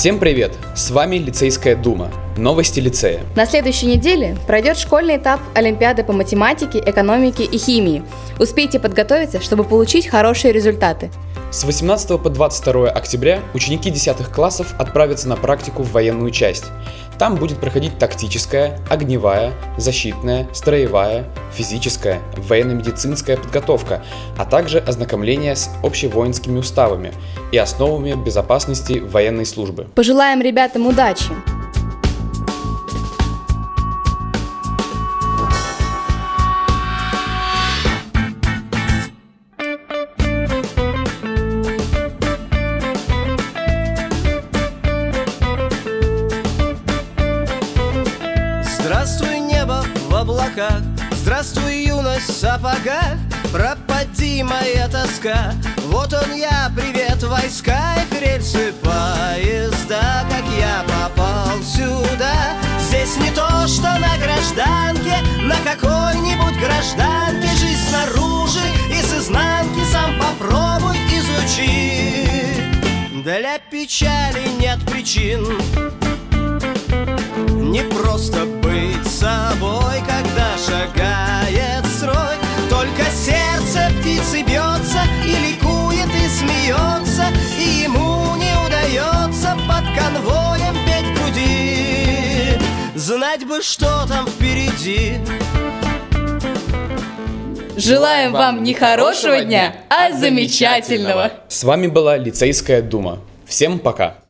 Всем привет! С вами Лицейская дума. Новости лицея. На следующей неделе пройдет школьный этап Олимпиады по математике, экономике и химии. Успейте подготовиться, чтобы получить хорошие результаты. С 18 по 22 октября ученики 10 классов отправятся на практику в военную часть. Там будет проходить тактическая, огневая, защитная, строевая, физическая, военно-медицинская подготовка, а также ознакомление с общевоинскими уставами и основами безопасности военной службы. Пожелаем ребятам удачи! Облаках Здравствуй, юность в сапогах Пропади моя тоска. Вот он я, привет, войска Их рельсы поезда. Как я попал сюда? Здесь не то, что на гражданке На какой-нибудь гражданке. Жизнь снаружи и с изнанки Сам попробуй изучи. Для печали нет причин не просто быть собой, когда шагает строй Только сердце птицы бьется и ликует и смеется И ему не удается под конвоем петь груди Знать бы, что там впереди Желаем вам не хорошего дня, а замечательного! С вами была Лицейская дума. Всем пока!